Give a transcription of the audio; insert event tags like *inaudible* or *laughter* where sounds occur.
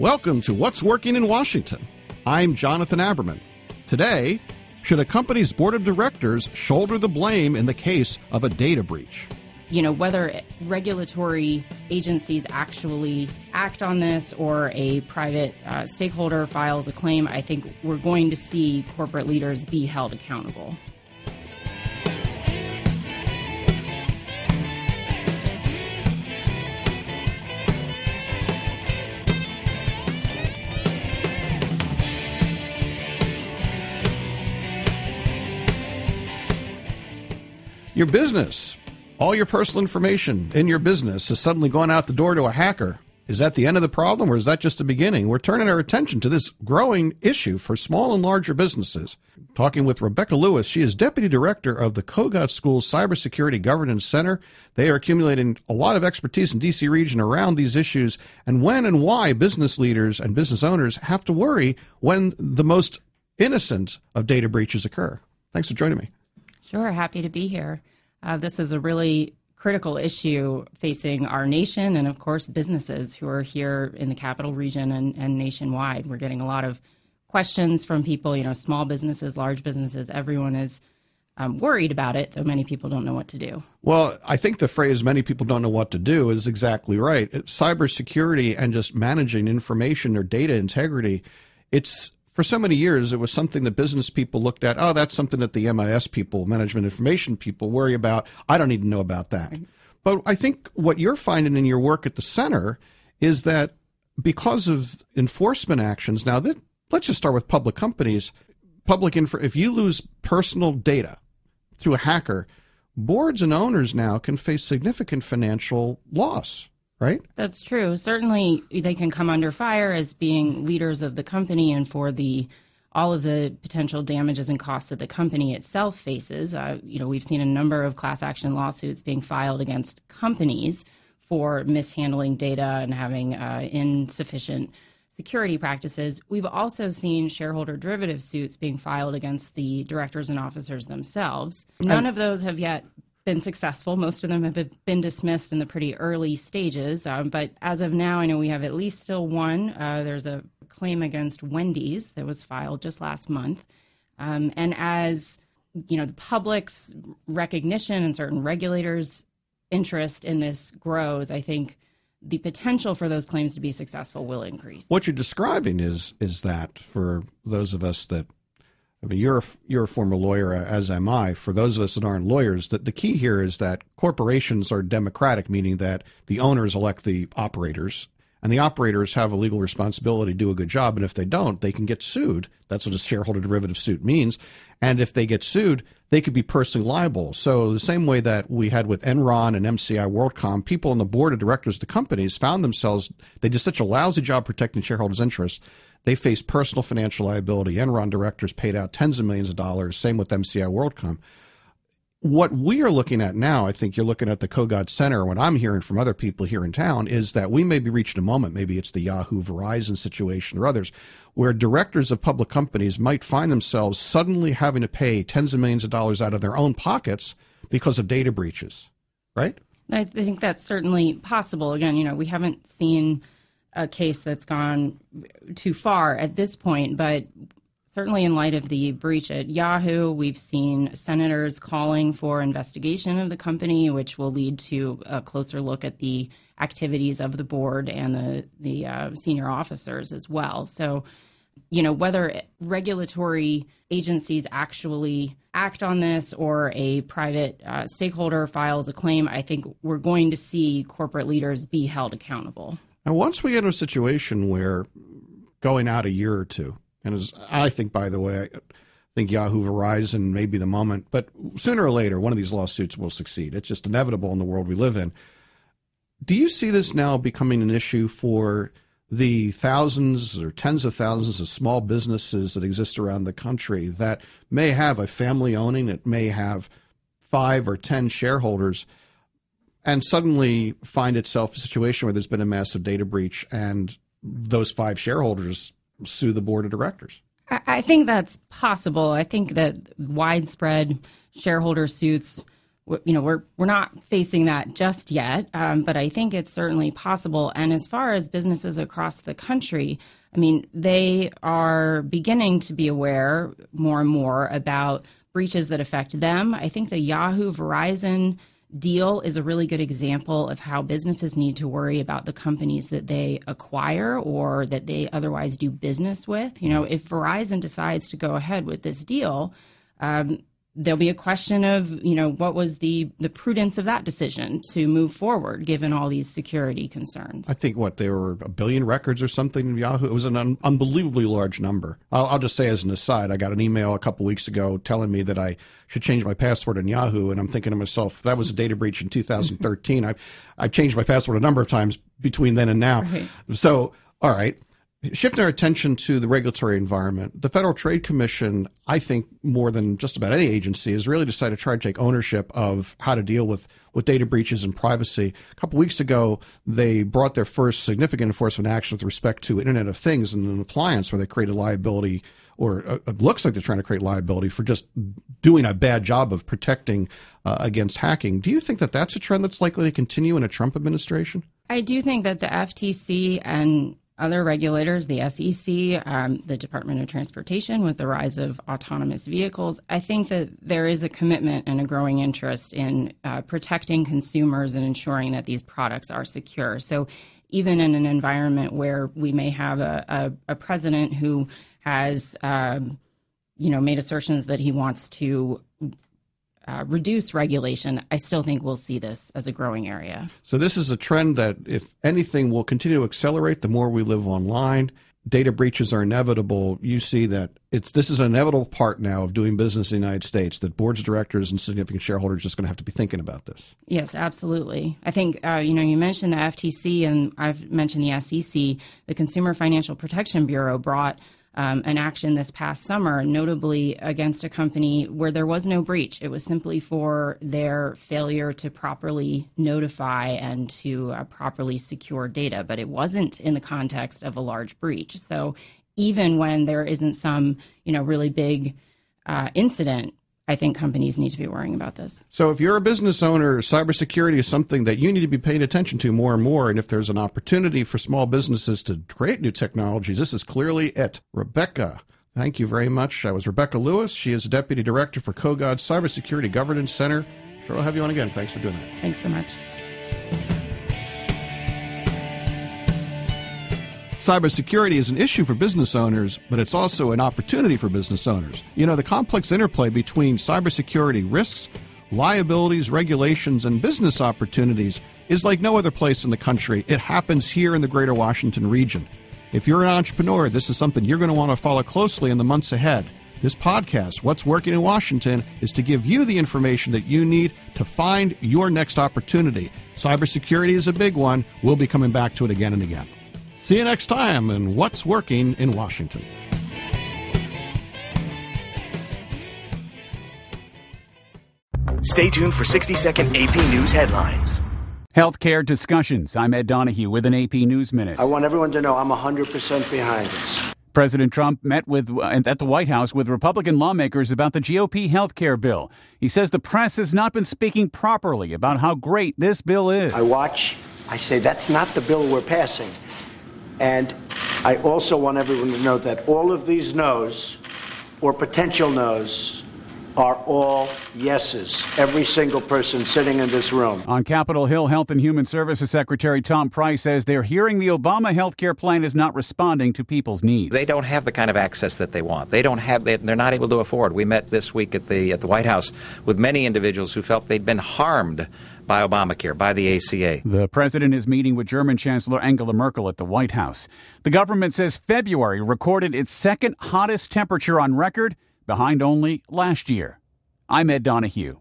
Welcome to What's Working in Washington. I'm Jonathan Aberman. Today, should a company's board of directors shoulder the blame in the case of a data breach? You know, whether regulatory agencies actually act on this or a private uh, stakeholder files a claim, I think we're going to see corporate leaders be held accountable. Your business, all your personal information in your business has suddenly gone out the door to a hacker. Is that the end of the problem or is that just the beginning? We're turning our attention to this growing issue for small and larger businesses. Talking with Rebecca Lewis, she is Deputy Director of the Kogod School Cybersecurity Governance Center. They are accumulating a lot of expertise in DC region around these issues and when and why business leaders and business owners have to worry when the most innocent of data breaches occur. Thanks for joining me. Sure, happy to be here. Uh, this is a really critical issue facing our nation and, of course, businesses who are here in the capital region and, and nationwide. We're getting a lot of questions from people, you know, small businesses, large businesses. Everyone is um, worried about it, though many people don't know what to do. Well, I think the phrase many people don't know what to do is exactly right. cybersecurity and just managing information or data integrity, it's for so many years, it was something that business people looked at. Oh, that's something that the MIS people, management information people, worry about. I don't need to know about that. Right. But I think what you're finding in your work at the center is that because of enforcement actions, now that let's just start with public companies. Public info, if you lose personal data through a hacker, boards and owners now can face significant financial loss right? That's true. Certainly, they can come under fire as being leaders of the company and for the all of the potential damages and costs that the company itself faces. Uh, you know, we've seen a number of class action lawsuits being filed against companies for mishandling data and having uh, insufficient security practices. We've also seen shareholder derivative suits being filed against the directors and officers themselves. None of those have yet been successful. Most of them have been dismissed in the pretty early stages. Um, but as of now, I know we have at least still one. Uh, there's a claim against Wendy's that was filed just last month. Um, and as you know, the public's recognition and certain regulators' interest in this grows, I think the potential for those claims to be successful will increase. What you're describing is is that for those of us that I mean, you're a, you're a former lawyer, as am I. For those of us that aren't lawyers, that the key here is that corporations are democratic, meaning that the owners elect the operators, and the operators have a legal responsibility to do a good job. And if they don't, they can get sued. That's what a shareholder derivative suit means. And if they get sued, they could be personally liable. So the same way that we had with Enron and MCI WorldCom, people on the board of directors of the companies found themselves they did such a lousy job protecting shareholders' interests they faced personal financial liability. Enron directors paid out tens of millions of dollars. Same with MCI WorldCom. What we are looking at now, I think you're looking at the Kogod Center. What I'm hearing from other people here in town is that we may be reaching a moment, maybe it's the Yahoo Verizon situation or others, where directors of public companies might find themselves suddenly having to pay tens of millions of dollars out of their own pockets because of data breaches, right? I think that's certainly possible. Again, you know, we haven't seen a case that's gone too far at this point, but certainly in light of the breach at Yahoo, we've seen senators calling for investigation of the company, which will lead to a closer look at the activities of the board and the the uh, senior officers as well. So, you know, whether regulatory agencies actually act on this or a private uh, stakeholder files a claim, I think we're going to see corporate leaders be held accountable. And once we get in a situation where going out a year or two, and as I think, by the way, I think Yahoo, Verizon may be the moment, but sooner or later, one of these lawsuits will succeed. It's just inevitable in the world we live in. Do you see this now becoming an issue for the thousands or tens of thousands of small businesses that exist around the country that may have a family owning, it may have five or ten shareholders and suddenly find itself a situation where there's been a massive data breach and those five shareholders sue the board of directors? I think that's possible. I think that widespread shareholder suits you know we're we're not facing that just yet, um, but I think it's certainly possible. And as far as businesses across the country, I mean, they are beginning to be aware more and more about breaches that affect them. I think the Yahoo Verizon deal is a really good example of how businesses need to worry about the companies that they acquire or that they otherwise do business with. You know, if Verizon decides to go ahead with this deal, um, there'll be a question of you know what was the the prudence of that decision to move forward given all these security concerns? I think what there were a billion records or something in yahoo? It was an un- unbelievably large number. I'll, I'll, just say as an aside i got an email a couple weeks ago telling me that i should change my password in yahoo and i'm thinking to myself that was a data breach in 2013 i've *laughs* i've changed my password a number of times between then and now. Right. so all right Shifting our attention to the regulatory environment, the Federal Trade Commission, I think more than just about any agency, has really decided to try to take ownership of how to deal with, with data breaches and privacy. A couple weeks ago, they brought their first significant enforcement action with respect to Internet of Things and an appliance where they created liability, or uh, it looks like they're trying to create liability for just doing a bad job of protecting uh, against hacking. Do you think that that's a trend that's likely to continue in a Trump administration? I do think that the FTC and other regulators, the SEC, um, the Department of Transportation, with the rise of autonomous vehicles, I think that there is a commitment and a growing interest in uh, protecting consumers and ensuring that these products are secure. So, even in an environment where we may have a, a, a president who has, um, you know, made assertions that he wants to uh, reduce regulation, I still think we'll see this as a growing area. So, this is a trend that, if anything, will continue to accelerate the more we live online. Data breaches are inevitable. You see that it's this is an inevitable part now of doing business in the United States. That boards of directors and significant shareholders are just going to have to be thinking about this. Yes, absolutely. I think uh, you know you mentioned the FTC and I've mentioned the SEC. The Consumer Financial Protection Bureau brought um, an action this past summer, notably against a company where there was no breach. It was simply for their failure to properly notify and to uh, properly secure data, but it wasn't in the context of a large breach. So even when there isn't some, you know, really big uh, incident, I think companies need to be worrying about this. So, if you're a business owner, cybersecurity is something that you need to be paying attention to more and more. And if there's an opportunity for small businesses to create new technologies, this is clearly it. Rebecca, thank you very much. I was Rebecca Lewis. She is Deputy Director for Kogod's Cybersecurity Governance Center. Sure, I'll have you on again. Thanks for doing that. Thanks so much. Cybersecurity is an issue for business owners, but it's also an opportunity for business owners. You know, the complex interplay between cybersecurity risks, liabilities, regulations, and business opportunities is like no other place in the country. It happens here in the greater Washington region. If you're an entrepreneur, this is something you're going to want to follow closely in the months ahead. This podcast, What's Working in Washington, is to give you the information that you need to find your next opportunity. Cybersecurity is a big one. We'll be coming back to it again and again. See you next time in What's Working in Washington. Stay tuned for 60 second AP News headlines. Healthcare discussions. I'm Ed Donahue with an AP News Minute. I want everyone to know I'm 100% behind this. President Trump met with uh, at the White House with Republican lawmakers about the GOP health care bill. He says the press has not been speaking properly about how great this bill is. I watch, I say that's not the bill we're passing. And I also want everyone to know that all of these no's or potential no's are all yeses. Every single person sitting in this room. On Capitol Hill, Health and Human Services Secretary Tom Price says they're hearing the Obama health care plan is not responding to people's needs. They don't have the kind of access that they want. They don't have. They're not able to afford. We met this week at the at the White House with many individuals who felt they'd been harmed by Obamacare, by the ACA. The president is meeting with German Chancellor Angela Merkel at the White House. The government says February recorded its second hottest temperature on record, behind only last year. I'm Ed Donahue.